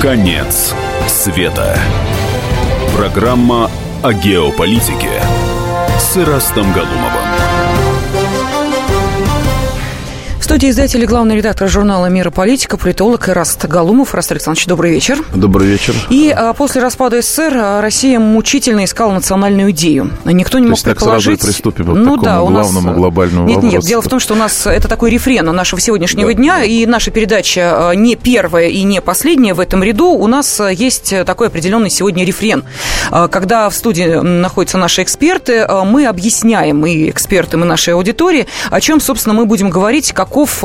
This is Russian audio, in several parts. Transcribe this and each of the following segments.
Конец света. Программа о геополитике с Ирастом Галумовым. Студии издатель и главный редактор журнала «Мир и политика», политолог Раст Галумов. Раст Александрович, добрый вечер. Добрый вечер. И а, после распада СССР а, Россия мучительно искала национальную идею. Никто не То мог есть так предположить... сразу и приступим ну, к такому да, у главному нас... глобальному нет, вопросу. Нет, дело в том, что у нас это такой рефрен нашего сегодняшнего да. дня, и наша передача а, не первая и не последняя в этом ряду. У нас а, есть такой определенный сегодня рефрен. Когда в студии находятся наши эксперты, мы объясняем и экспертам, и нашей аудитории, о чем, собственно, мы будем говорить, каков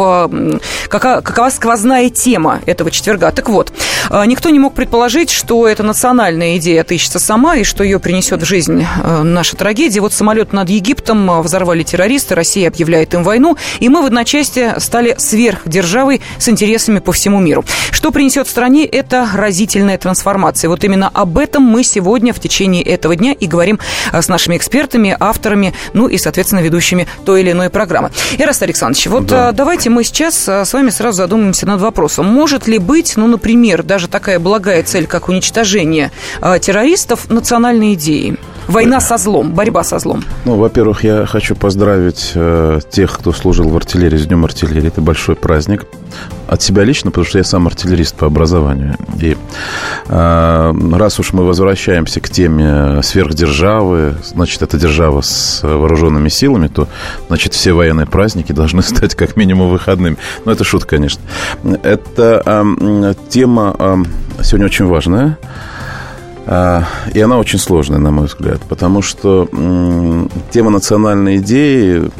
какова, какова сквозная тема этого четверга. Так вот, а, никто не мог предположить, что эта национальная идея отыщется сама и что ее принесет в жизнь а, наша трагедия. Вот самолет над Египтом взорвали террористы, Россия объявляет им войну, и мы в одночасье стали сверхдержавой с интересами по всему миру. Что принесет стране, это разительная трансформация. Вот именно об этом мы сегодня в течение этого дня и говорим с нашими экспертами, авторами, ну и, соответственно, ведущими той или иной программы. Ираст Александрович, вот да. Мы сейчас с вами сразу задумаемся над вопросом. Может ли быть, ну, например, даже такая благая цель, как уничтожение э, террористов, национальной идеей? Война со злом, борьба со злом. Ну, во-первых, я хочу поздравить э, тех, кто служил в артиллерии с Днем артиллерии. Это большой праздник. От себя лично, потому что я сам артиллерист по образованию. И э, раз уж мы возвращаемся к теме сверхдержавы, значит, это держава с вооруженными силами, то, значит, все военные праздники должны стать как минимум выходными. Ну, это шутка, конечно. Это э, тема э, сегодня очень важная. А, и она очень сложная, на мой взгляд, потому что тема национальной идеи,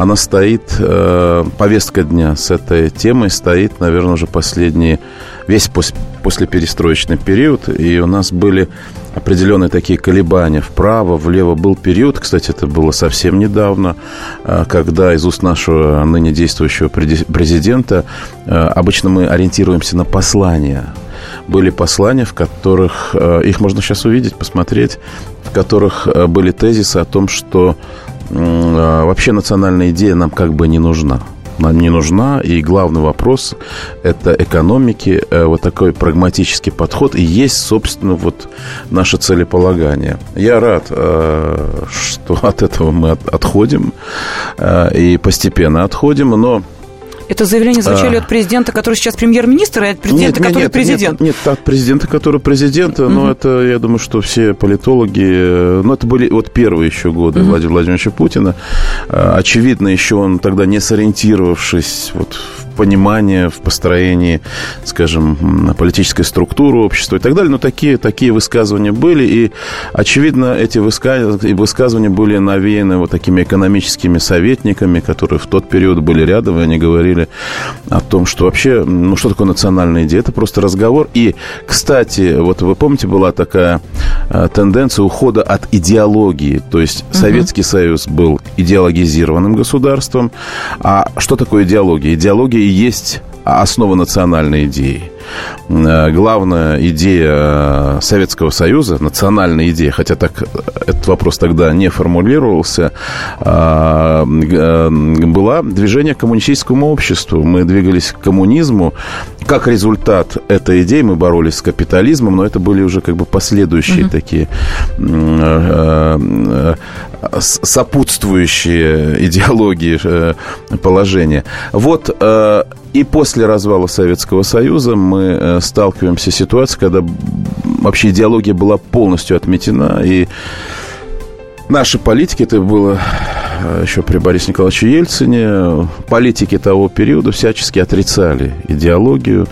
она стоит, э, повестка дня с этой темой стоит, наверное, уже последние, весь после, после перестроечный период, и у нас были определенные такие колебания. Вправо, влево. Был период, кстати, это было совсем недавно, э, когда из уст нашего ныне действующего президента э, обычно мы ориентируемся на послания – были послания, в которых, э, их можно сейчас увидеть, посмотреть, в которых были тезисы о том, что вообще национальная идея нам как бы не нужна нам не нужна. И главный вопрос – это экономики, вот такой прагматический подход. И есть, собственно, вот наше целеполагание. Я рад, что от этого мы отходим и постепенно отходим, но это заявление звучали а... от президента, который сейчас премьер-министр, и от президента, нет, который нет, президент? Нет, нет, от президента, который президент, угу. но это, я думаю, что все политологи, э, ну, это были вот первые еще годы угу. Владимира Владимировича Путина. Э, очевидно, еще он тогда не сориентировавшись вот в понимании, в построении, скажем, политической структуры общества и так далее, но такие, такие высказывания были, и, очевидно, эти высказывания, были навеяны вот такими экономическими советниками, которые в тот период были рядом, и они говорили, о том, что вообще, ну, что такое национальная идея? Это просто разговор. И, кстати, вот вы помните, была такая э, тенденция ухода от идеологии. То есть угу. Советский Союз был идеологизированным государством. А что такое идеология? Идеология есть основа национальной идеи. Э, главная идея Советского Союза, национальная идея, хотя так этот вопрос тогда не формулировался, э, э, была движение к коммунистическому обществу. Мы двигались к коммунизму. Как результат этой идеи мы боролись с капитализмом, но это были уже как бы последующие угу. такие сопутствующие идеологии положения. Вот и после развала Советского Союза мы э, сталкиваемся с ситуацией, когда вообще идеология была полностью отметена, и наши политики, это было э, еще при Борисе Николаевиче Ельцине, политики того периода всячески отрицали идеологию,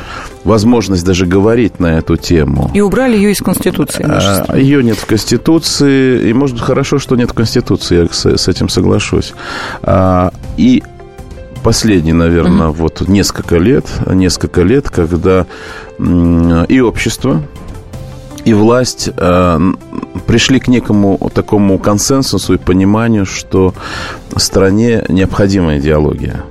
возможность даже говорить на эту тему. И убрали ее из Конституции. А, ее нет в Конституции, и, может, хорошо, что нет в Конституции, я с, с этим соглашусь. А, и последние, наверное, угу. вот несколько лет, несколько лет, когда и общество, и власть э, пришли к некому такому консенсусу и пониманию, что стране необходима идеология.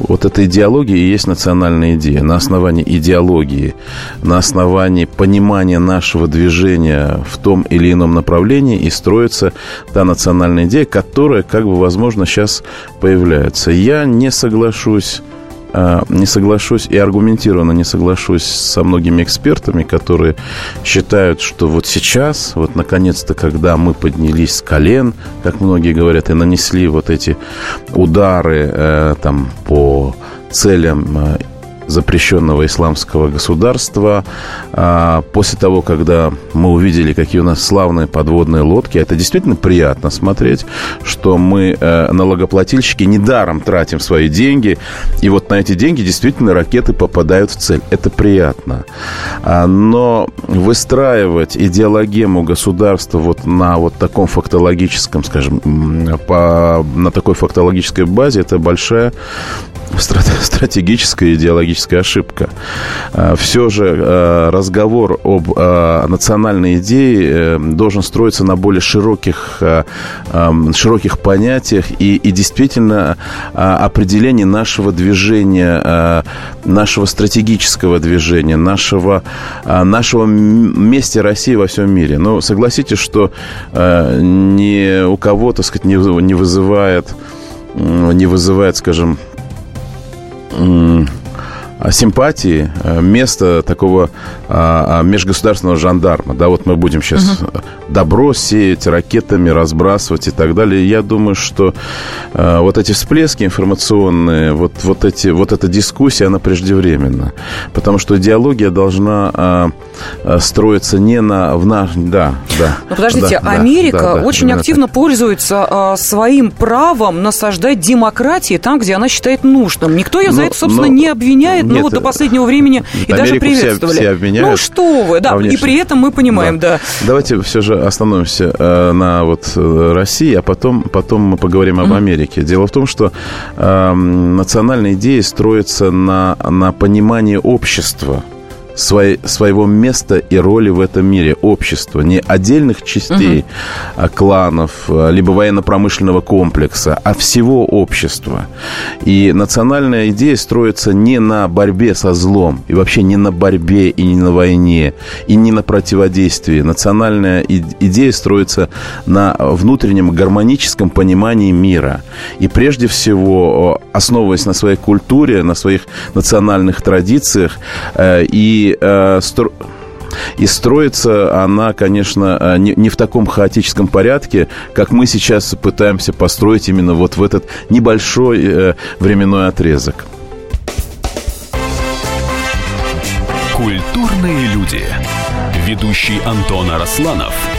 Вот эта идеология и есть национальная идея. На основании идеологии, на основании понимания нашего движения в том или ином направлении и строится та национальная идея, которая, как бы, возможно, сейчас появляется. Я не соглашусь не соглашусь и аргументированно не соглашусь со многими экспертами, которые считают, что вот сейчас, вот наконец-то, когда мы поднялись с колен, как многие говорят, и нанесли вот эти удары э, там по целям э, запрещенного исламского государства. А, после того, когда мы увидели, какие у нас славные подводные лодки, это действительно приятно смотреть, что мы, э, налогоплательщики, недаром тратим свои деньги, и вот на эти деньги действительно ракеты попадают в цель. Это приятно. А, но выстраивать идеологему государства вот на вот таком фактологическом, скажем, по, на такой фактологической базе, это большая стратегическая идеологическая ошибка. А, Все же а, разговор об а, национальной идее э, должен строиться на более широких, широких понятиях и, и действительно определении нашего движения, нашего стратегического движения, нашего, нашего месте России во всем мире. Но согласитесь, что ни у кого, так сказать, не вызывает не вызывает, скажем, симпатии э, место такого а, а, межгосударственного жандарма. Да, вот мы будем сейчас угу. Добро сеять, ракетами разбрасывать и так далее. Я думаю, что а, вот эти всплески информационные, вот, вот, эти, вот эта дискуссия, она преждевременна. Потому что идеология должна а, строиться не на... В наш, да, да. Но подождите, да, Америка да, да, очень активно так. пользуется а, своим правом насаждать демократии там, где она считает нужным. Никто ее но, за это, собственно, но, не обвиняет нет, ну вот до последнего времени и даже приветствовали. Все, все обменяют. Ну что вы, да, и при этом мы понимаем, да. да. Давайте все же остановимся э, на вот э, России, а потом, потом мы поговорим об Америке. Дело в том, что э, национальная идея строится на, на понимании общества своей, своего места и роли в этом мире, общества, не отдельных частей угу. кланов, а, либо военно-промышленного комплекса, а всего общества. И национальная идея строится не на борьбе со злом, и вообще не на борьбе, и не на войне, и не на противодействии. Национальная идея строится на внутреннем гармоническом понимании мира. И прежде всего, основываясь на своей культуре, на своих национальных традициях э, и и э, стро... И строится она, конечно, э, не, не в таком хаотическом порядке, как мы сейчас пытаемся построить именно вот в этот небольшой э, временной отрезок. Культурные люди. Ведущий Антон Арасланов –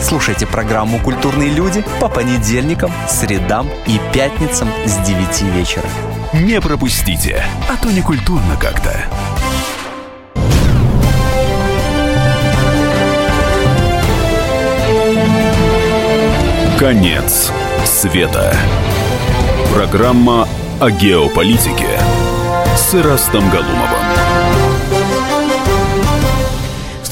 Слушайте программу «Культурные люди» по понедельникам, средам и пятницам с 9 вечера. Не пропустите, а то не культурно как-то. Конец света. Программа о геополитике с Ирастом Галумовым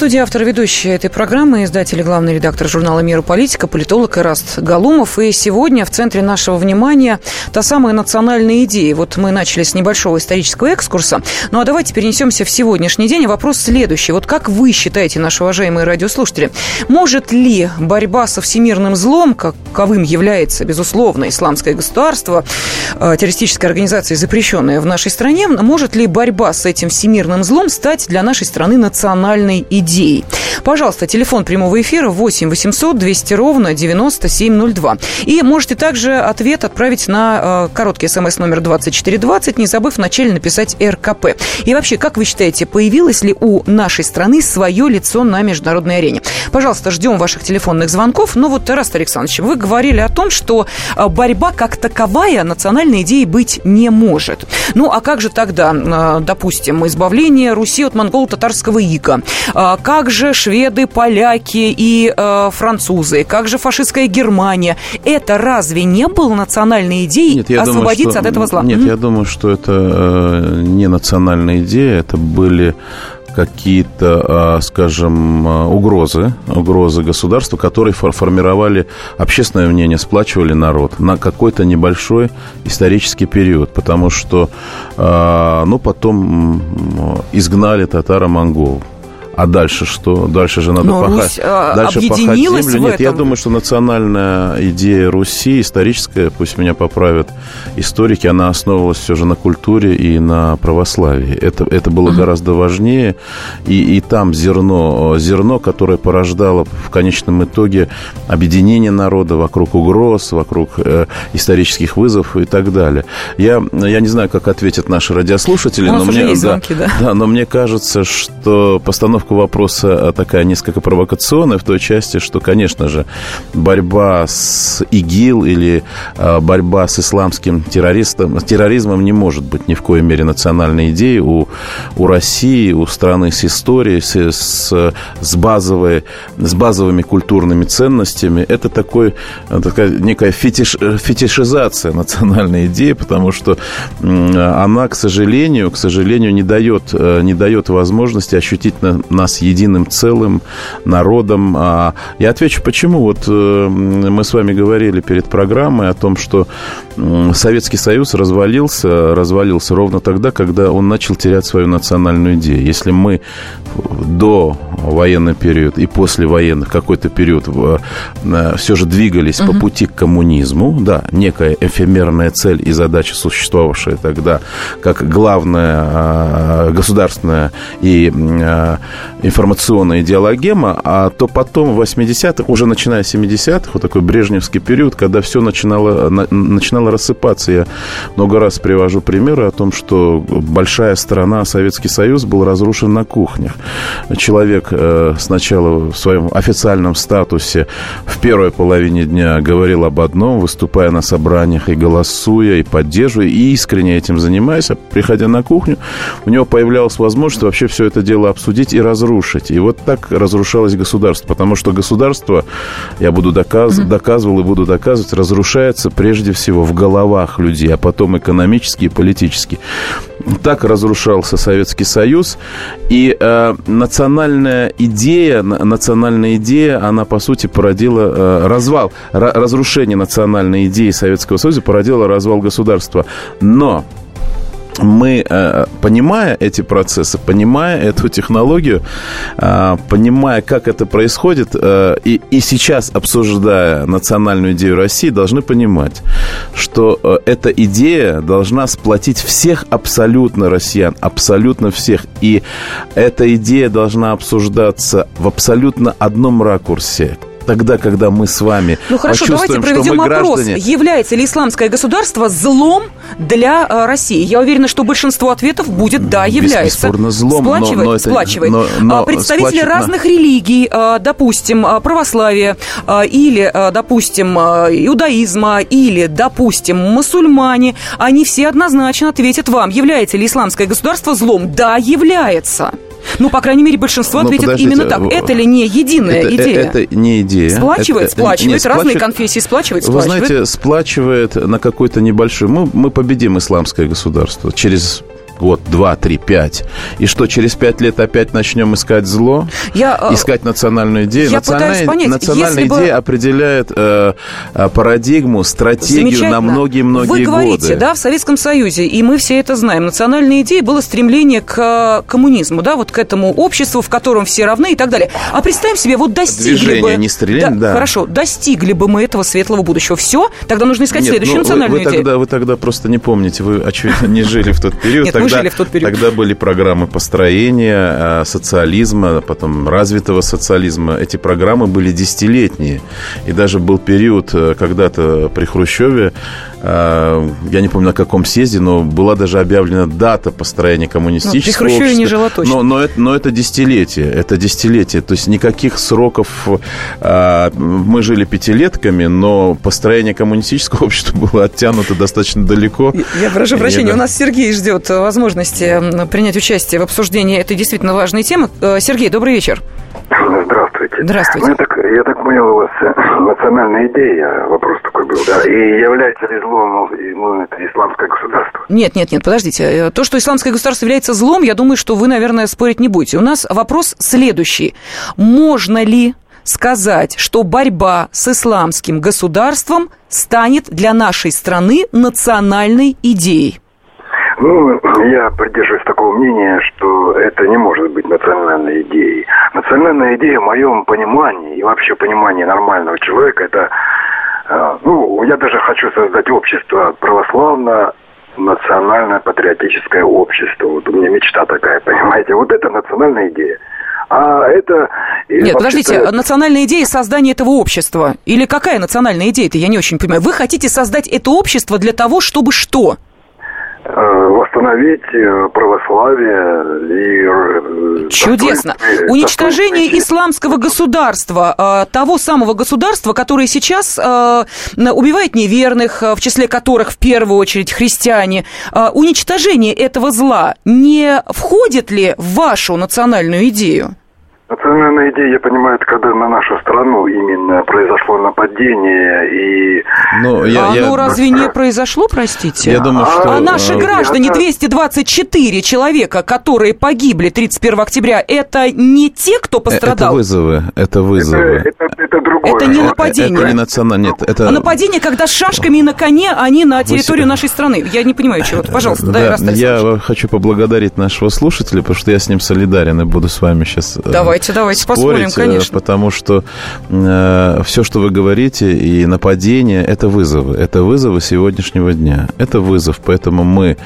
студии автор ведущая этой программы, издатель и главный редактор журнала «Мир и политика», политолог Ираст Галумов. И сегодня в центре нашего внимания та самая национальная идея. Вот мы начали с небольшого исторического экскурса. Ну а давайте перенесемся в сегодняшний день. Вопрос следующий. Вот как вы считаете, наши уважаемые радиослушатели, может ли борьба со всемирным злом, каковым является, безусловно, исламское государство, э, террористическая организация, запрещенная в нашей стране, может ли борьба с этим всемирным злом стать для нашей страны национальной идеей? Идей. Пожалуйста, телефон прямого эфира 8 800 200 ровно 9702. И можете также ответ отправить на э, короткий смс номер 2420, не забыв вначале написать РКП. И вообще, как вы считаете, появилось ли у нашей страны свое лицо на международной арене? Пожалуйста, ждем ваших телефонных звонков. Ну вот, Тарас Александрович, вы говорили о том, что э, борьба как таковая национальной идеей быть не может. Ну, а как же тогда, э, допустим, избавление Руси от монголо-татарского ига? Как же шведы, поляки и э, французы? Как же фашистская Германия? Это разве не было национальной идеей нет, освободиться думаю, что, от этого зла? Нет, mm-hmm. я думаю, что это э, не национальная идея, это были какие-то, скажем, угрозы, угрозы государства, которые формировали общественное мнение, сплачивали народ на какой-то небольшой исторический период, потому что, ну, потом изгнали татаро-монгол. А дальше что? Дальше же надо Но пахать. Русь, а, дальше пахать землю. Нет, этом. я думаю, что национальная идея Руси, историческая, пусть меня поправят историки, она основывалась все же на культуре и на православии. Это, это было uh-huh. гораздо важнее. И, и там зерно, зерно, которое порождало в конечном итоге объединение народа вокруг угроз, вокруг э, исторических вызовов и так далее. Я, я не знаю, как ответят наши радиослушатели, но мне, да, звонки, да. Да, но мне кажется, что постановка постановка вопроса такая несколько провокационная в той части, что, конечно же, борьба с ИГИЛ или а, борьба с исламским террористом, терроризмом не может быть ни в коей мере национальной идеей у, у России, у страны с историей, с, с, с, базовой, с базовыми культурными ценностями. Это такой, такая некая фетиш, фетишизация национальной идеи, потому что она, к сожалению, к сожалению, не дает, не дает возможности ощутить на, нас единым целым народом. А я отвечу, почему. Вот э, мы с вами говорили перед программой о том, что Советский Союз развалился, развалился ровно тогда, когда он начал терять свою национальную идею. Если мы до военный период и после военных какой-то период э, все же двигались угу. по пути к коммунизму, да, некая эфемерная цель и задача, существовавшая тогда, как главная а, государственная и а, информационная идеологема, а то потом в 80-х, уже начиная с 70-х, вот такой брежневский период, когда все начинало, на, начинало рассыпаться. Я много раз привожу примеры о том, что большая страна, Советский Союз, был разрушен на кухнях. Человек э, сначала в своем официальном статусе в первой половине дня говорил об одном, выступая на собраниях и голосуя, и поддерживая, и искренне этим занимаясь, а приходя на кухню, у него появлялась возможность вообще все это дело обсудить и разрушить. И вот так разрушалось государство, потому что государство, я буду доказ, mm-hmm. доказывал и буду доказывать, разрушается прежде всего в головах людей, а потом экономически и политически. Так разрушался Советский Союз, и э, национальная идея, национальная идея, она по сути породила э, развал, разрушение национальной идеи Советского Союза породило развал государства. Но мы, э, понимая эти процессы, понимая эту технологию, э, понимая, как это происходит, э, и, и сейчас, обсуждая национальную идею России, должны понимать, что эта идея должна сплотить всех абсолютно россиян, абсолютно всех. И эта идея должна обсуждаться в абсолютно одном ракурсе тогда, когда мы с вами Ну хорошо, давайте проведем опрос. Граждане... Является ли исламское государство злом для э, России? Я уверена, что большинство ответов будет «да, является». Бесспорно злом, Сплачивает, но, но это, сплачивает. Но, но а Представители сплачивает, разных но... религий, э, допустим, э, православия или, допустим, иудаизма или, допустим, мусульмане, они все однозначно ответят вам, является ли исламское государство злом? Да, является. Ну, по крайней мере, большинство ну, ответит именно так. Это ли не единая это, идея? Это, это не идея. Сплачивает, это, сплачивает. Нет, Разные сплачивает, конфессии сплачивает, сплачивает. Вы знаете, сплачивает на какой-то небольшой... Мы, мы победим исламское государство через год, два, три, пять. И что, через пять лет опять начнем искать зло? Я, э, искать национальную идею? Я национальная понять, национальная идея бы... определяет э, э, парадигму, стратегию на многие-многие годы. Вы говорите, да, в Советском Союзе, и мы все это знаем, национальная идея было стремление к э, коммунизму, да, вот к этому обществу, в котором все равны и так далее. А представим себе, вот достигли Движение, бы... не стреляем, да, да. Хорошо, достигли бы мы этого светлого будущего. Все, тогда нужно искать Нет, следующую ну, национальную вы, вы идею. Тогда, вы тогда просто не помните, вы, очевидно, не жили в тот период. Нет, жили в тот период. Тогда были программы построения э, социализма, потом развитого социализма. Эти программы были десятилетние. И даже был период э, когда-то при Хрущеве, я не помню на каком съезде, но была даже объявлена дата построения коммунистического ну, общества. не жила точно. Но, но, это, но это десятилетие, это десятилетие. То есть никаких сроков... Мы жили пятилетками, но построение коммунистического общества было оттянуто достаточно далеко. Я прошу прощения, у нас Сергей ждет возможности принять участие в обсуждении этой действительно важной темы. Э, Сергей, добрый вечер. Здравствуйте. Ну, я, так, я так понял, у вас э, национальная идея, вопрос такой был, да, и является ли злом ну, это исламское государство? Нет, нет, нет, подождите. Э, то, что исламское государство является злом, я думаю, что вы, наверное, спорить не будете. У нас вопрос следующий. Можно ли сказать, что борьба с исламским государством станет для нашей страны национальной идеей? Ну, я придерживаюсь мнения, что это не может быть национальной идеей. Национальная идея в моем понимании и вообще понимании нормального человека это, э, ну, я даже хочу создать общество православно национальное патриотическое общество. Вот у меня мечта такая, понимаете? Вот это национальная идея. А это... Нет, подождите, национальная идея создания этого общества. Или какая национальная идея-то, я не очень понимаю. Вы хотите создать это общество для того, чтобы что? Э, восстановить э, православие и... Э, Чудесно. Уничтожение исламского государства, того самого государства, которое сейчас убивает неверных, в числе которых в первую очередь христиане. Уничтожение этого зла не входит ли в вашу национальную идею? Национальная идея, я понимаю, это когда на нашу страну именно произошло нападение и... Ну, я, а я... оно разве не произошло, простите? Я думаю, что... А наши э, граждане, 224 человека, которые погибли 31 октября, это не те, кто пострадал? Это вызовы, это вызовы. Это, это, это другое. Это не нападение. Это не национальное, нет. Это... А нападение, когда с шашками и на коне они на территорию Вы... нашей страны. Я не понимаю чего-то. Пожалуйста, да, Я хочу поблагодарить нашего слушателя, потому что я с ним солидарен и буду с вами сейчас... Э, Давай Давайте, давайте спорить, поспорим, конечно. Потому что э, все, что вы говорите, и нападение, это вызовы. Это вызовы сегодняшнего дня. Это вызов, поэтому мы...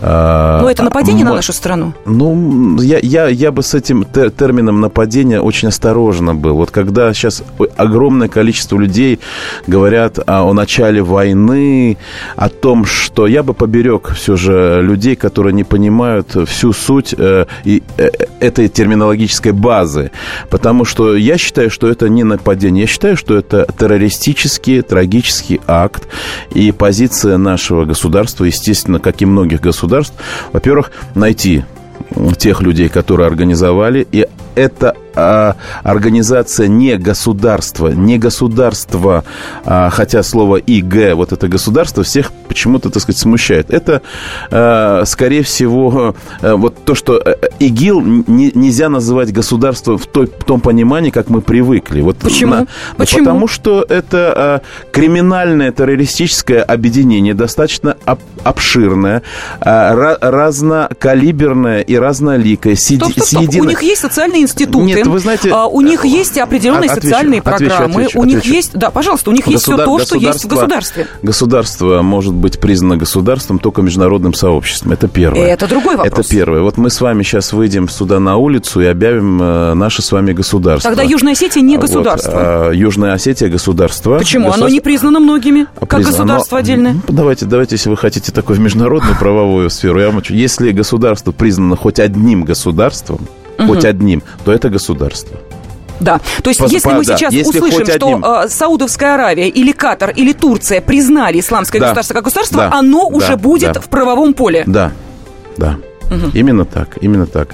Э, Но это нападение мы, на нашу страну? Ну, я, я, я бы с этим тер, термином нападения очень осторожно был. Вот когда сейчас огромное количество людей говорят о, о начале войны, о том, что я бы поберег все же людей, которые не понимают всю суть э, и, э, этой терминологической базы потому что я считаю, что это не нападение, я считаю, что это террористический, трагический акт, и позиция нашего государства, естественно, как и многих государств, во-первых, найти тех людей, которые организовали, и это а, организация не государство, не государство, а, хотя слово ИГ, вот это государство, всех почему-то, так сказать, смущает. Это, а, скорее всего, а, вот то, что э, ИГИЛ не, нельзя называть государством в, той, в том понимании, как мы привыкли. Вот Почему? На, Почему? Потому что это а, криминальное террористическое объединение, достаточно об, обширное, а, разнокалиберное и разноликое. Стоп, стоп, стоп. Едино... У них есть социальные институты. Нет, вы знаете... А, у них есть определенные отвечу, социальные программы. Отвечу, у них есть... Да, пожалуйста, у них есть все то, что есть в государстве. Государство может быть признано государством только международным сообществом. Это первое. Это другой вопрос. Это первое. Вот мы с вами сейчас выйдем сюда на улицу и объявим э, наше с вами государство. Тогда Южная Осетия не государство. Вот, а, Южная Осетия государство. Почему? Государство... Оно не признано многими, как Признано. государство отдельное. Ну, давайте, давайте, если вы хотите такой в международную правовую сферу, я вам Если государство признано хоть одним государством, угу. хоть одним, то это государство. Да, то есть по, если по, мы да. сейчас если услышим, что одним... э, Саудовская Аравия или Катар или Турция признали исламское да. государство как государство, да. оно да. уже будет да. в правовом поле. Да, да. Угу. Именно так, именно так.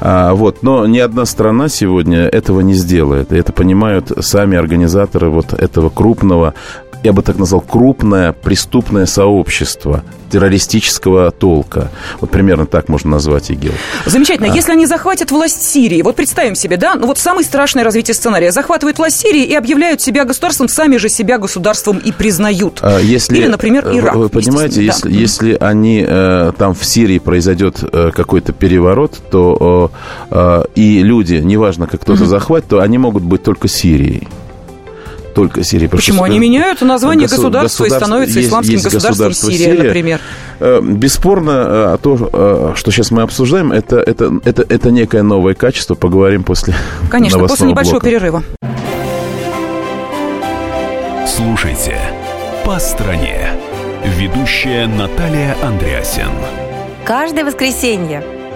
А, вот, но ни одна страна сегодня этого не сделает. И это понимают сами организаторы вот этого крупного я бы так назвал, крупное преступное сообщество террористического толка. Вот примерно так можно назвать ИГИЛ. Замечательно. А. Если они захватят власть Сирии, вот представим себе, да, ну вот самое страшное развитие сценария. Захватывают власть Сирии и объявляют себя государством, сами же себя государством и признают. А если, Или, например, Ирак. Вы понимаете, если, да. если они, э, там в Сирии произойдет э, какой-то переворот, то э, и люди, неважно, как кто-то захватит, то они могут быть только Сирией только Сирии. Почему? Они меняют название госу- государства и становятся есть, исламским есть государством Сирия, Сирия, например. Э, бесспорно, э, то, э, что сейчас мы обсуждаем, это, это, это, это некое новое качество. Поговорим после Конечно, после небольшого блока. перерыва. Слушайте «По стране». Ведущая Наталья Андреасен. Каждое воскресенье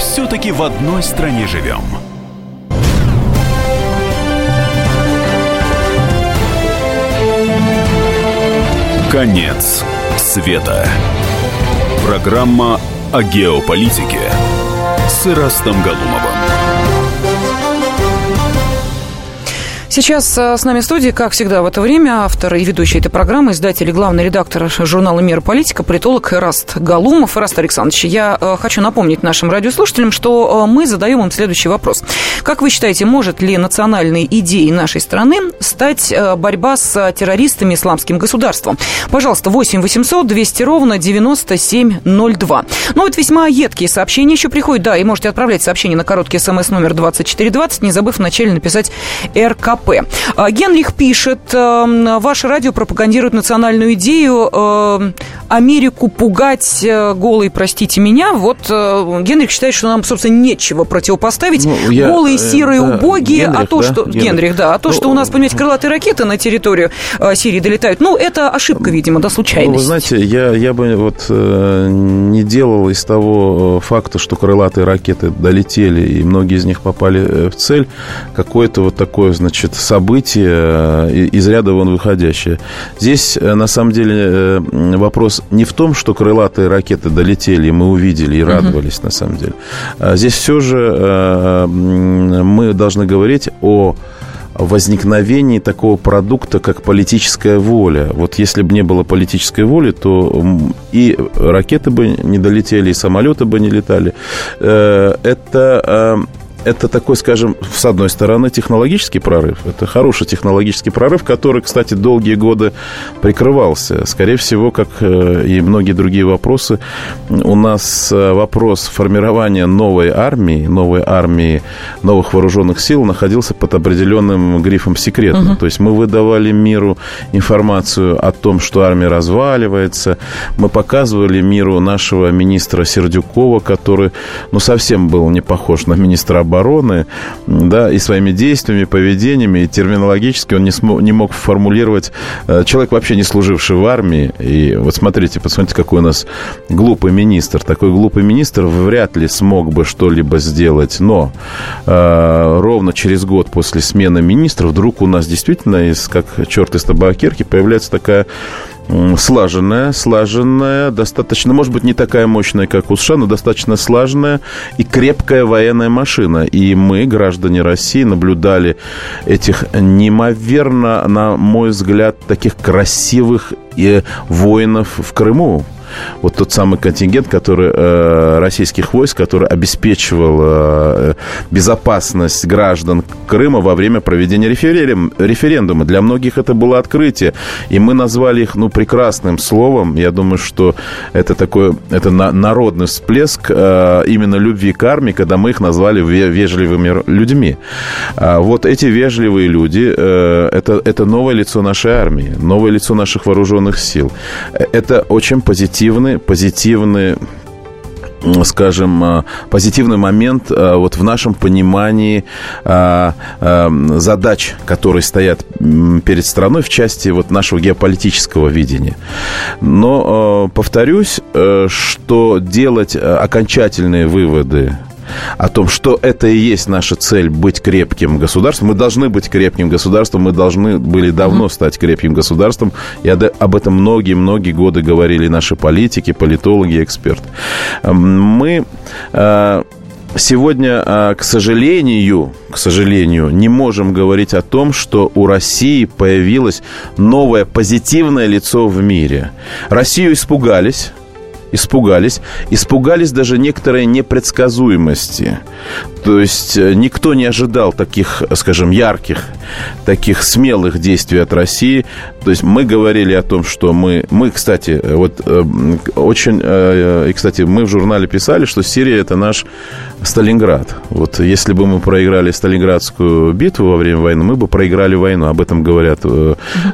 Все-таки в одной стране живем. Конец света. Программа о геополитике с Ирастом Галумовым. Сейчас э, с нами в студии, как всегда в это время, автор и ведущий этой программы, издатель и главный редактор журнала «Мир политика», политолог Раст Галумов. Раст Александрович, я э, хочу напомнить нашим радиослушателям, что э, мы задаем им следующий вопрос. Как вы считаете, может ли национальной идеей нашей страны стать борьба с террористами исламским государством? Пожалуйста, 8 800 200 ровно 9702. Ну, вот весьма едкие сообщения еще приходят. Да, и можете отправлять сообщение на короткий смс номер 2420, не забыв вначале написать РКП. КП. А, Генрих пишет, э, ваше радио пропагандирует национальную идею э, Америку пугать э, голой, простите меня. Вот Генрих считает, что нам, собственно, нечего противопоставить. Ну, я, Голые, серые, да, убогие. Генрих, а то, да? что... Генрих, Генрих да. А то, ну, что у нас, понимаете, крылатые ракеты на территорию Сирии долетают, ну, это ошибка, видимо, да, случайность. Ну, вы знаете, я, я бы вот не делал из того факта, что крылатые ракеты долетели, и многие из них попали в цель, какое-то вот такое, значит, значит, событие э, из ряда вон выходящее. Здесь, э, на самом деле, э, вопрос не в том, что крылатые ракеты долетели, и мы увидели и радовались, uh-huh. на самом деле. А здесь все же мы должны говорить о возникновении такого продукта, как политическая воля. Вот если бы не было политической воли, то и ракеты бы не долетели, и самолеты бы не летали. Это это такой, скажем, с одной стороны, технологический прорыв. Это хороший технологический прорыв, который, кстати, долгие годы прикрывался. Скорее всего, как э, и многие другие вопросы, у нас э, вопрос формирования новой армии, новой армии, новых вооруженных сил находился под определенным грифом секретно. Угу. То есть мы выдавали миру информацию о том, что армия разваливается. Мы показывали миру нашего министра Сердюкова, который, ну, совсем был не похож на министра обороны, да, и своими действиями, поведениями, и терминологически он не, смог, не мог формулировать э, человек, вообще не служивший в армии. И вот смотрите, посмотрите, какой у нас глупый министр. Такой глупый министр вряд ли смог бы что-либо сделать. Но э, ровно через год после смены министра вдруг у нас действительно, из, как черт из табакерки, появляется такая слаженная, слаженная, достаточно, может быть, не такая мощная, как у США, но достаточно слаженная и крепкая военная машина. И мы, граждане России, наблюдали этих неимоверно, на мой взгляд, таких красивых э, воинов в Крыму вот тот самый контингент, который э, российских войск, который обеспечивал э, безопасность граждан Крыма во время проведения референдум, референдума. Для многих это было открытие, и мы назвали их, ну, прекрасным словом. Я думаю, что это такой, это на, народный всплеск э, именно любви к армии, когда мы их назвали вежливыми людьми. А вот эти вежливые люди, э, это, это новое лицо нашей армии, новое лицо наших вооруженных сил. Э, это очень позитивно позитивный, позитивный скажем, э, позитивный момент э, вот в нашем понимании э, задач, которые стоят перед страной в части вот нашего геополитического видения. Но повторюсь, что делать окончательные выводы о том, что это и есть наша цель быть крепким государством. Мы должны быть крепким государством, мы должны были давно стать крепким государством. И об этом многие-многие годы говорили наши политики, политологи, эксперты. Эм, мы э, сегодня, э, к сожалению, к сожалению, не можем говорить о том, что у России появилось новое позитивное лицо в мире. Россию испугались, испугались. Испугались даже некоторой непредсказуемости. То есть э, никто не ожидал таких, скажем, ярких, таких смелых действий от России. То есть мы говорили о том, что мы, мы, кстати, вот э, очень, э, и, кстати, мы в журнале писали, что Сирия это наш Сталинград. Вот если бы мы проиграли Сталинградскую битву во время войны, мы бы проиграли войну. Об этом говорят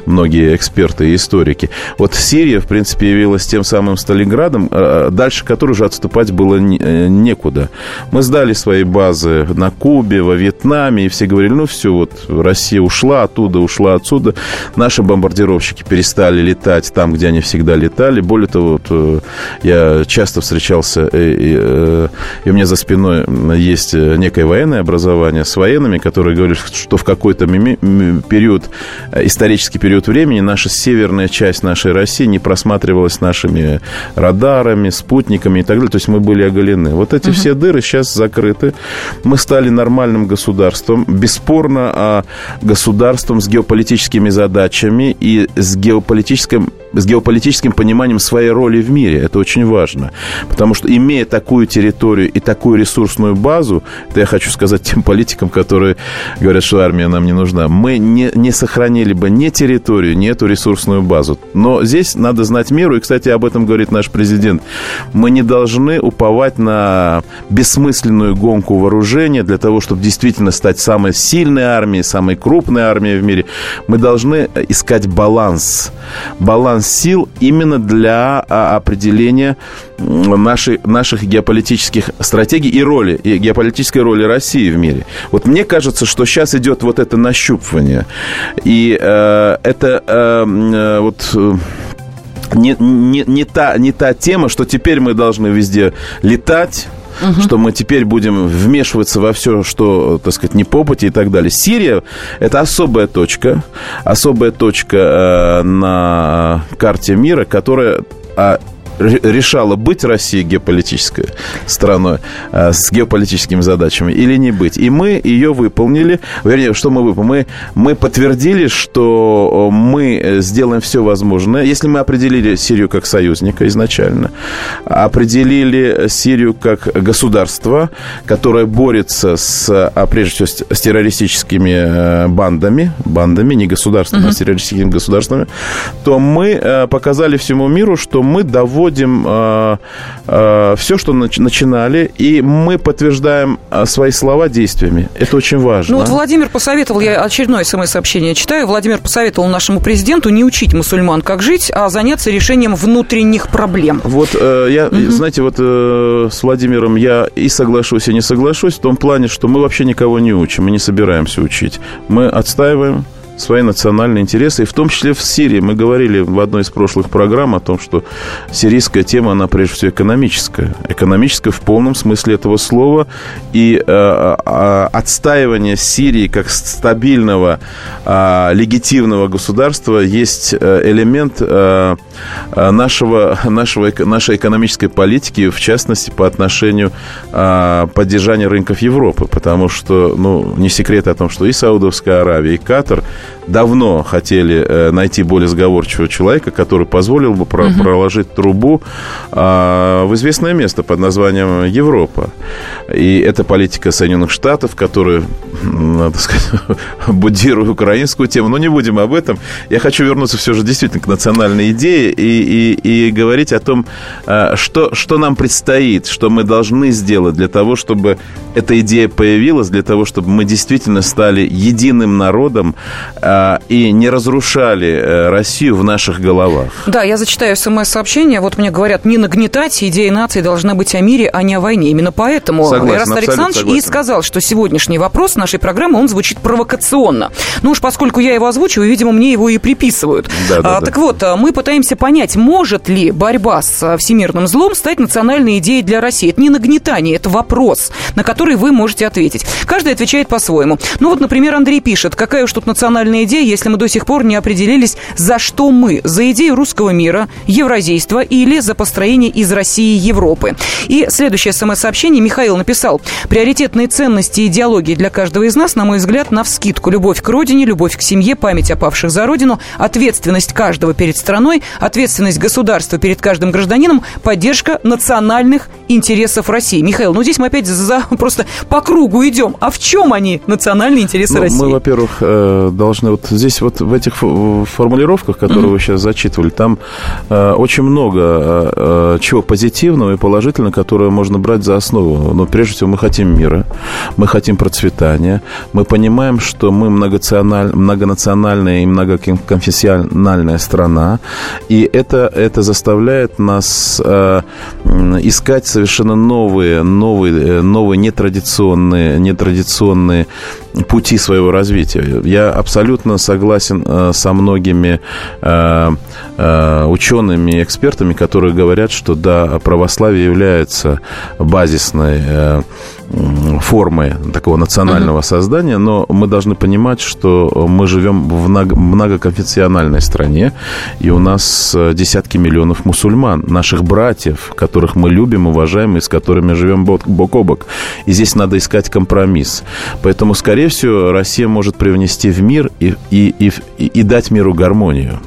многие эксперты и историки. Вот Сирия, в принципе, явилась тем самым Сталинградом, дальше которой уже отступать было некуда. Мы сдали свои базы на Кубе, во Вьетнаме, и все говорили, ну все, вот Россия ушла оттуда, ушла отсюда. Наши бомбардировщики перестали летать там, где они всегда летали. Более того, вот, я часто встречался, и, и, и у меня за спиной есть некое военное образование с военными, которые говорят, что в какой-то период, исторический период времени наша северная часть нашей России не просматривалась нашими радарами, спутниками и так далее. То есть мы были оголены. Вот эти uh-huh. все дыры сейчас закрыты. Мы стали нормальным государством. Бесспорно, а государством с геополитическими задачами и с геополитическим с геополитическим пониманием своей роли в мире. Это очень важно. Потому что, имея такую территорию и такую ресурсную базу, это я хочу сказать тем политикам, которые говорят, что армия нам не нужна, мы не, не сохранили бы ни территорию, ни эту ресурсную базу. Но здесь надо знать меру, и, кстати, об этом говорит наш президент. Мы не должны уповать на бессмысленную гонку вооружения для того, чтобы действительно стать самой сильной армией, самой крупной армией в мире. Мы должны искать баланс. Баланс сил именно для а, определения нашей, наших геополитических стратегий и роли, и геополитической роли России в мире. Вот мне кажется, что сейчас идет вот это нащупывание. И э, это э, э вот... Э, не, не, не, та, не та тема, что теперь мы должны везде летать, угу. что мы теперь будем вмешиваться во все, что, так сказать, не по пути и так далее. Сирия – это особая точка, особая точка э, на карте мира, которая а, решала быть Россией геополитической страной э, с геополитическими задачами или не быть. И мы ее выполнили. Вернее, что мы выполнили? Мы, мы подтвердили, что мы сделаем все возможное. Если мы определили Сирию как союзника изначально, определили Сирию как государство, которое борется с, а прежде всего, с террористическими э, бандами, бандами, не государствами, uh-huh. а с террористическими государствами, то мы э, показали всему миру, что мы довольны проводим э, э, все, что нач- начинали, и мы подтверждаем э, свои слова действиями. Это очень важно. Ну вот Владимир посоветовал, я очередное смс-сообщение читаю, Владимир посоветовал нашему президенту не учить мусульман, как жить, а заняться решением внутренних проблем. Вот э, я, угу. знаете, вот э, с Владимиром я и соглашусь, и не соглашусь в том плане, что мы вообще никого не учим, мы не собираемся учить. Мы отстаиваем свои национальные интересы, и в том числе в Сирии. Мы говорили в одной из прошлых программ о том, что сирийская тема, она прежде всего экономическая. Экономическая в полном смысле этого слова. И э, э, отстаивание Сирии как стабильного, э, легитимного государства есть э, элемент э, э, нашего, нашего, нашей экономической политики, в частности, по отношению э, поддержания рынков Европы. Потому что, ну, не секрет о том, что и Саудовская Аравия, и Катар – давно хотели э, найти более сговорчивого человека, который позволил бы про- угу. проложить трубу а, в известное место под названием Европа. И это политика Соединенных Штатов, которая, надо сказать, будирует украинскую тему. Но не будем об этом. Я хочу вернуться все же действительно к национальной идее и, и, и говорить о том, а, что, что нам предстоит, что мы должны сделать для того, чтобы эта идея появилась, для того, чтобы мы действительно стали единым народом, и не разрушали э, Россию в наших головах. Да, я зачитаю смс-сообщение. Вот мне говорят, не нагнетать, идея нации должна быть о мире, а не о войне. Именно поэтому согласен, Ярослав Александрович согласен. и сказал, что сегодняшний вопрос нашей программы, он звучит провокационно. Ну уж поскольку я его озвучиваю, видимо, мне его и приписывают. Да, да, а, да. Так вот, а, мы пытаемся понять, может ли борьба с а, всемирным злом стать национальной идеей для России. Это не нагнетание, это вопрос, на который вы можете ответить. Каждый отвечает по-своему. Ну вот, например, Андрей пишет, какая уж тут национальная идея, если мы до сих пор не определились, за что мы? За идею русского мира, евразийства или за построение из России Европы? И следующее смс-сообщение Михаил написал. Приоритетные ценности и идеологии для каждого из нас, на мой взгляд, на вскидку. Любовь к родине, любовь к семье, память о павших за родину, ответственность каждого перед страной, ответственность государства перед каждым гражданином, поддержка национальных интересов России. Михаил, ну здесь мы опять за, просто по кругу идем. А в чем они, национальные интересы ну, России? Мы, во-первых, э, должны должны... Вот здесь вот в этих формулировках, которые вы сейчас зачитывали, там э, очень много э, э, чего позитивного и положительного, которое можно брать за основу. Но прежде всего мы хотим мира, мы хотим процветания, мы понимаем, что мы многонациональ, многонациональная и многоконфессиональная страна, и это, это заставляет нас э, искать совершенно новые, новые, новые нетрадиционные, нетрадиционные пути своего развития. Я абсолютно согласен э, со многими э, э, учеными экспертами, которые говорят, что да, православие является базисной формы такого национального uh-huh. создания, но мы должны понимать, что мы живем в многоконфессиональной стране, и у нас десятки миллионов мусульман, наших братьев, которых мы любим, уважаем и с которыми живем бок, бок о бок. И здесь надо искать компромисс. Поэтому, скорее всего, Россия может привнести в мир и, и, и, и дать миру гармонию.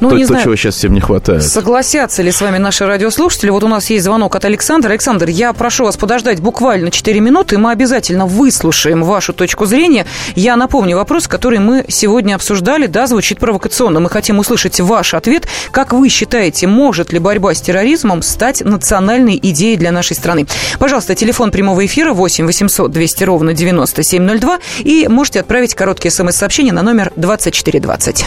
Ну, то, не то знаю, чего сейчас всем не хватает. Согласятся ли с вами наши радиослушатели? Вот у нас есть звонок от Александра. Александр, я прошу вас подождать буквально 4 минуты, мы обязательно выслушаем вашу точку зрения. Я напомню вопрос, который мы сегодня обсуждали, да, звучит провокационно. Мы хотим услышать ваш ответ. Как вы считаете, может ли борьба с терроризмом стать национальной идеей для нашей страны? Пожалуйста, телефон прямого эфира 8 800 200 ровно 9702 и можете отправить короткие смс-сообщения на номер 2420.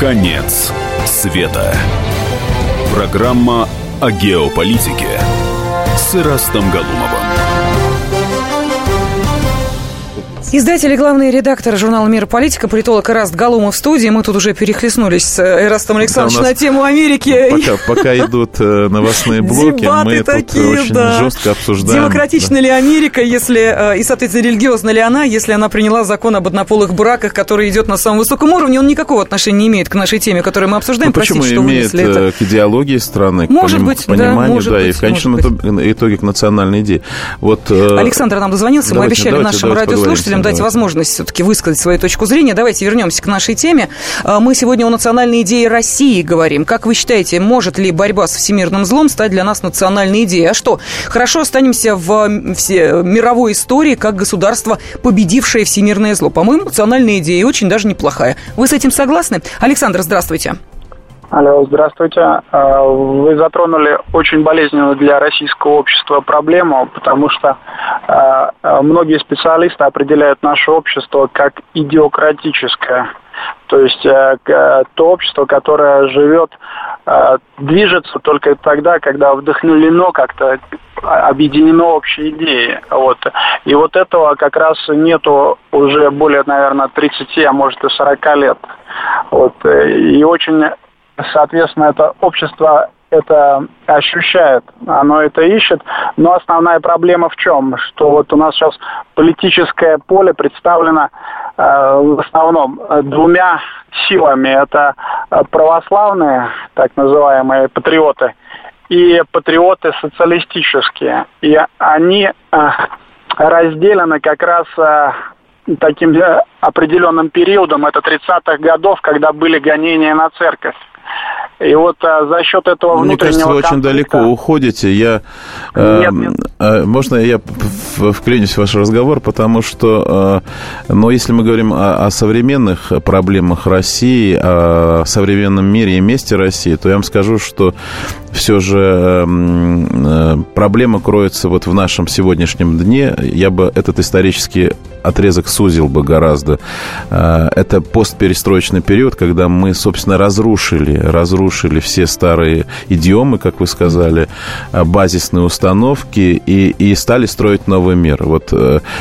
Конец света. Программа о геополитике с Ирастом Галумовым. Издатель и главный редактор журнала «Мир политика», политолог Эраст Галумов в студии. Мы тут уже перехлестнулись с Эрастом Александровичем на тему Америки. Пока, пока идут э, новостные блоки, мы такие, тут очень да. жестко обсуждаем. Демократична да. ли Америка, если, э, и, соответственно, религиозна ли она, если она приняла закон об однополых браках, который идет на самом высоком уровне, он никакого отношения не имеет к нашей теме, которую мы обсуждаем. Ну, почему Простите, имеет это. Э, к идеологии страны, к может быть, пониманию, да, может да, быть, и в конечном итоге, итоге к национальной идее. Вот, Александр нам дозвонился, давайте, мы обещали давайте, нашим давайте радиослушателям дать возможность все-таки высказать свою точку зрения. Давайте вернемся к нашей теме. А, мы сегодня о национальной идее России говорим. Как вы считаете, может ли борьба с всемирным злом стать для нас национальной идеей? А что, хорошо останемся в все, мировой истории как государство, победившее всемирное зло? По-моему, национальная идея очень даже неплохая. Вы с этим согласны? Александр, здравствуйте. Алло, здравствуйте. А, вы затронули очень болезненную для российского общества проблему, потому что а, а, многие специалисты определяют наше общество как идиократическое. То есть то общество, которое живет, движется только тогда, когда вдохновлено как-то объединено общей идеей. Вот. И вот этого как раз нету уже более, наверное, 30, а может и 40 лет. Вот. И очень соответственно, это общество это ощущает, оно это ищет. Но основная проблема в чем? Что вот у нас сейчас политическое поле представлено э, в основном двумя силами. Это православные, так называемые патриоты, и патриоты социалистические. И они э, разделены как раз э, таким э, определенным периодом, это 30-х годов, когда были гонения на церковь. И вот а, за счет этого Мне кажется, вы очень далеко уходите. Я, э, нет, нет. Э, можно я вклинюсь в ваш разговор, потому что, э, но если мы говорим о, о современных проблемах России, о современном мире и месте России, то я вам скажу, что все же э, проблема кроется вот в нашем сегодняшнем дне. Я бы этот исторический отрезок сузил бы гораздо. Э, это постперестроечный период, когда мы, собственно, разрушили, разрушили все старые идиомы, как вы сказали, э, базисные установки и, и стали строить новый мир. Вот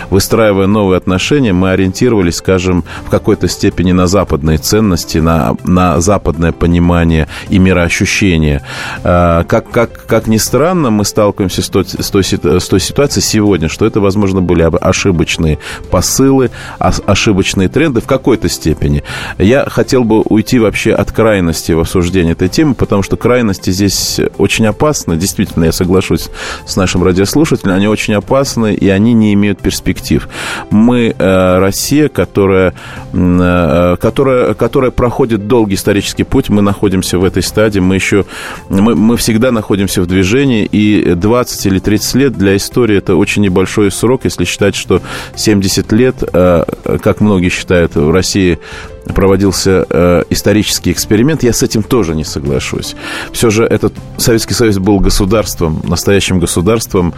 выстраивая новые отношения, мы ориентировались, скажем, в какой-то степени на западные ценности, на, на западное понимание и мироощущение как, как, как ни странно, мы сталкиваемся с той, с, той, с той ситуацией сегодня, что это, возможно, были ошибочные посылы, ошибочные тренды в какой-то степени. Я хотел бы уйти вообще от крайности в обсуждении этой темы, потому что крайности здесь очень опасны. Действительно, я соглашусь с нашим радиослушателем, они очень опасны, и они не имеют перспектив. Мы э, Россия, которая, э, которая, которая проходит долгий исторический путь, мы находимся в этой стадии, мы еще, мы, мы всегда находимся в движении, и 20 или 30 лет для истории это очень небольшой срок, если считать, что 70 лет, э, как многие считают, в России проводился э, исторический эксперимент, я с этим тоже не соглашусь. Все же этот Советский Союз был государством, настоящим государством,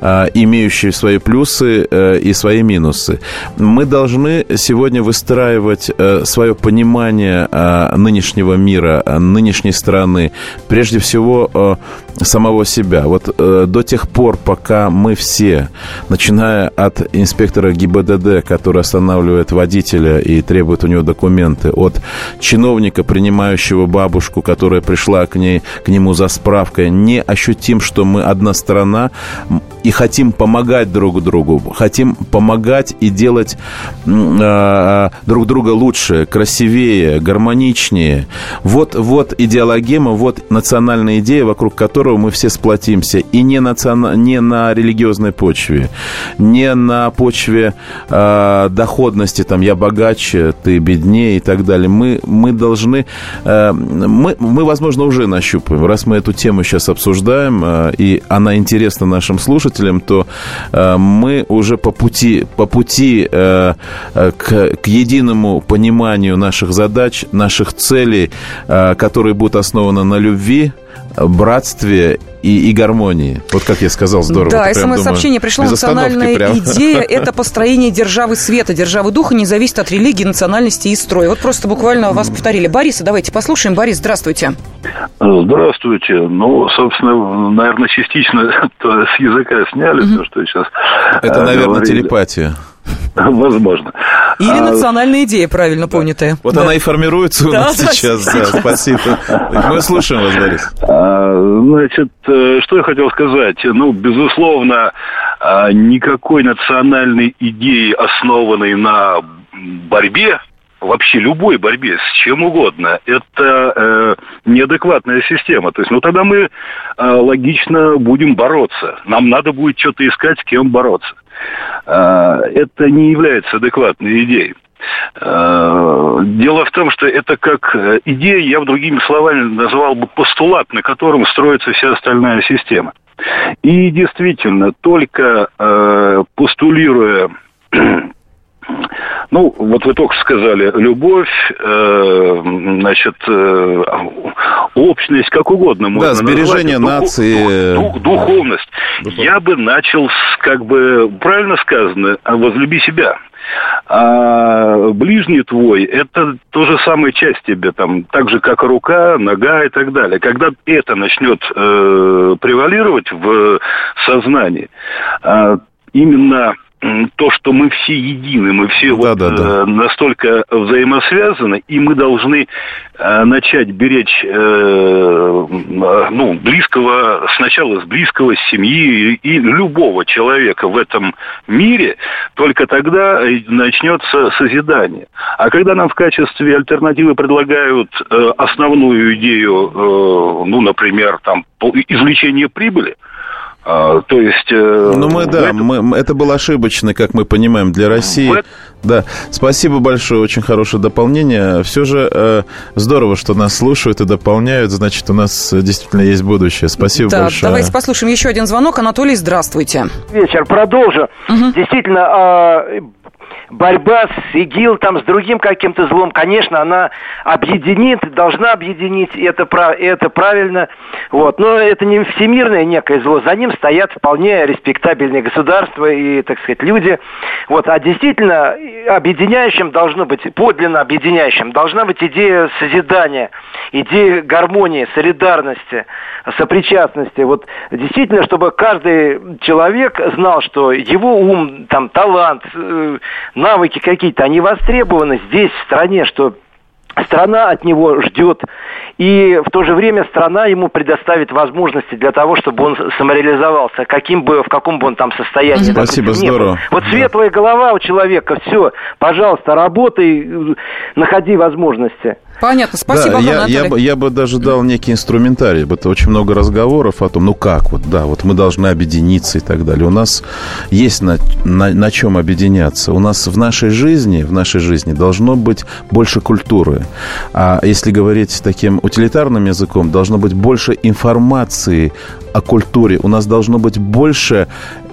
э, имеющим свои плюсы э, и свои минусы. Мы должны сегодня выстраивать э, свое понимание э, нынешнего мира, э, нынешней страны, прежде всего э, самого себя. Вот э, до тех пор, пока мы все, начиная от инспектора ГИБДД, который останавливает водителя и требует у него документы, от чиновника, принимающего бабушку, которая пришла к, ней, к нему за справкой, не ощутим, что мы одна страна и хотим помогать друг другу, хотим помогать и делать э, друг друга лучше, красивее, гармоничнее. Вот, вот идеологема, вот национальная идея, вокруг которого мы все сплотимся. И не, национ... не на религиозной почве, не на почве э, доходности, там, я богаче, ты беднее и так далее. Мы, мы должны... Э, мы, мы, возможно, уже нащупаем. Раз мы эту тему сейчас обсуждаем, э, и она интересна нашим слушателям, то э, мы уже по пути, по пути э, к, к единому пониманию наших задач, наших целей, э, которые будут основаны на любви, братстве и, и гармонии. Вот как я сказал, здорово. Да, смс-сообщение пришло. Национальная идея – это построение державы света, державы духа, не зависит от религии, национальности и строя. Вот просто буквально вас повторили. Бориса, давайте послушаем. Борис, здравствуйте. Здравствуйте. Ну, собственно, наверное, частично с языка сняли угу. то, что сейчас Это, наверное, говорили. телепатия. Возможно. Или а... национальная идея, правильно да. понятая. Вот да. она и формируется у да, нас да, сейчас. Да, спасибо. Мы слушаем вас, Борис. А, значит, э, что я хотел сказать. Ну, безусловно, а, никакой национальной идеи, основанной на борьбе вообще любой борьбе с чем угодно, это э, неадекватная система. То есть, ну тогда мы э, логично будем бороться. Нам надо будет что-то искать, с кем бороться. Э, это не является адекватной идеей. Э, дело в том, что это как э, идея, я бы другими словами назвал бы постулат, на котором строится вся остальная система. И действительно, только э, постулируя ну, вот вы только сказали, любовь, э, значит, э, общность, как угодно можно Да, сбережение назвать, нации. Дух, дух, духовность. Духовность. Я бы начал с, как бы, правильно сказано, возлюби себя. А ближний твой – это то же самое часть тебя, там, так же, как рука, нога и так далее. Когда это начнет э, превалировать в сознании, э, именно то, что мы все едины, мы все да, вот да, да. Э, настолько взаимосвязаны, и мы должны э, начать беречь э, ну, близкого, сначала с близкого, с семьи и любого человека в этом мире, только тогда начнется созидание. А когда нам в качестве альтернативы предлагают основную идею, ну, например, там, извлечение прибыли, а, то есть... Э, ну, мы, да, этом... мы, это было ошибочно, как мы понимаем, для России. В... Да, спасибо большое, очень хорошее дополнение. Все же э, здорово, что нас слушают и дополняют, значит, у нас действительно есть будущее. Спасибо да, большое. давайте послушаем еще один звонок. Анатолий, здравствуйте. Вечер, продолжу. Угу. Действительно, э, борьба с ИГИЛ, там, с другим каким-то злом, конечно, она объединит, должна объединить, это, это правильно. Вот. Но это не всемирное некое зло, за ним стоят вполне респектабельные государства и, так сказать, люди. Вот. А действительно, объединяющим должно быть, подлинно объединяющим, должна быть идея созидания, идея гармонии, солидарности, сопричастности. Вот действительно, чтобы каждый человек знал, что его ум, там, талант, э, навыки какие-то, они востребованы здесь, в стране, что страна от него ждет, и в то же время страна ему предоставит возможности для того, чтобы он самореализовался, каким бы, в каком бы он там состоянии. Спасибо, допустим, здорово. Вот светлая голова у человека, все, пожалуйста, работай, находи возможности. Понятно, спасибо да, огромное, я, я, бы, я бы даже дал некий инструментарий. Это очень много разговоров о том, ну как вот, да, вот мы должны объединиться и так далее. У нас есть на, на, на чем объединяться. У нас в нашей жизни, в нашей жизни должно быть больше культуры. А если говорить таким утилитарным языком, должно быть больше информации о культуре. У нас должно быть больше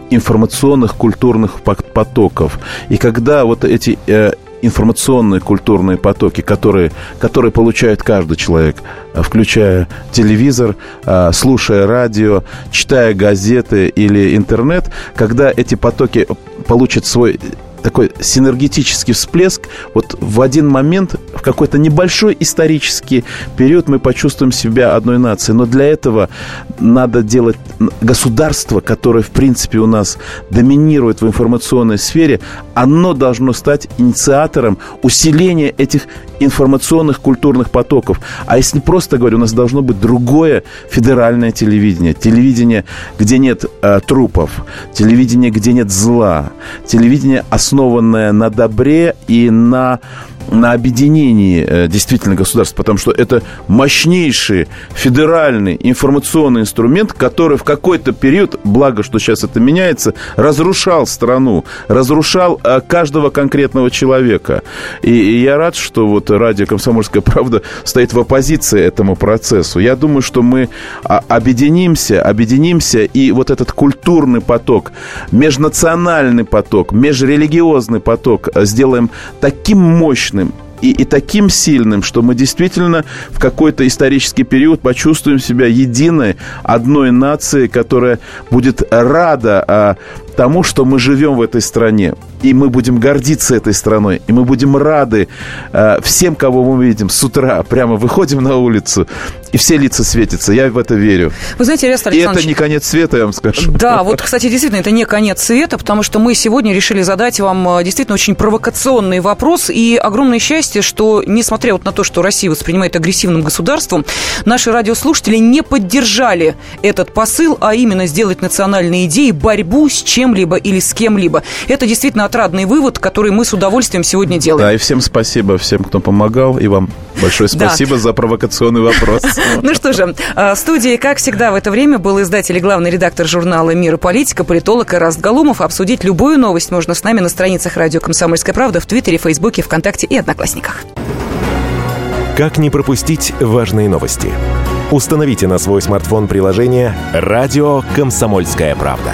информационных культурных потоков. И когда вот эти э, информационные культурные потоки, которые, которые получает каждый человек, включая телевизор, а, слушая радио, читая газеты или интернет, когда эти потоки получат свой такой синергетический всплеск, вот в один момент, в какой-то небольшой исторический период мы почувствуем себя одной нацией. Но для этого надо делать государство, которое, в принципе, у нас доминирует в информационной сфере, оно должно стать инициатором усиления этих информационных культурных потоков. А если просто говорю, у нас должно быть другое федеральное телевидение. Телевидение, где нет э, трупов. Телевидение, где нет зла. Телевидение, основанное на добре и на на объединении э, действительно государств, потому что это мощнейший федеральный информационный инструмент, который в какой-то период, благо, что сейчас это меняется, разрушал страну, разрушал э, каждого конкретного человека. И, я рад, что вот радио «Комсомольская правда» стоит в оппозиции этому процессу. Я думаю, что мы а, объединимся, объединимся, и вот этот культурный поток, межнациональный поток, межрелигиозный поток сделаем таким мощным, и, и таким сильным, что мы действительно в какой-то исторический период почувствуем себя единой, одной нацией, которая будет рада а, тому, что мы живем в этой стране. И мы будем гордиться этой страной. И мы будем рады э, всем, кого мы видим с утра. Прямо выходим на улицу, и все лица светятся. Я в это верю. Вы знаете, Рест И это не конец света, я вам скажу. Да, вот, кстати, действительно, это не конец света, потому что мы сегодня решили задать вам э, действительно очень провокационный вопрос. И огромное счастье, что, несмотря вот на то, что Россия воспринимает агрессивным государством, наши радиослушатели не поддержали этот посыл, а именно сделать национальные идеи борьбу с чем чем-либо или с кем-либо. Это действительно отрадный вывод, который мы с удовольствием сегодня делаем. Да, и всем спасибо всем, кто помогал, и вам большое спасибо да. за провокационный вопрос. Ну что же, а, в студии, как всегда, в это время был издатель и главный редактор журнала «Мир и политика», политолог Ираст Галумов. Обсудить любую новость можно с нами на страницах радио «Комсомольская правда» в Твиттере, Фейсбуке, ВКонтакте и Одноклассниках. Как не пропустить важные новости? Установите на свой смартфон приложение «Радио Комсомольская правда».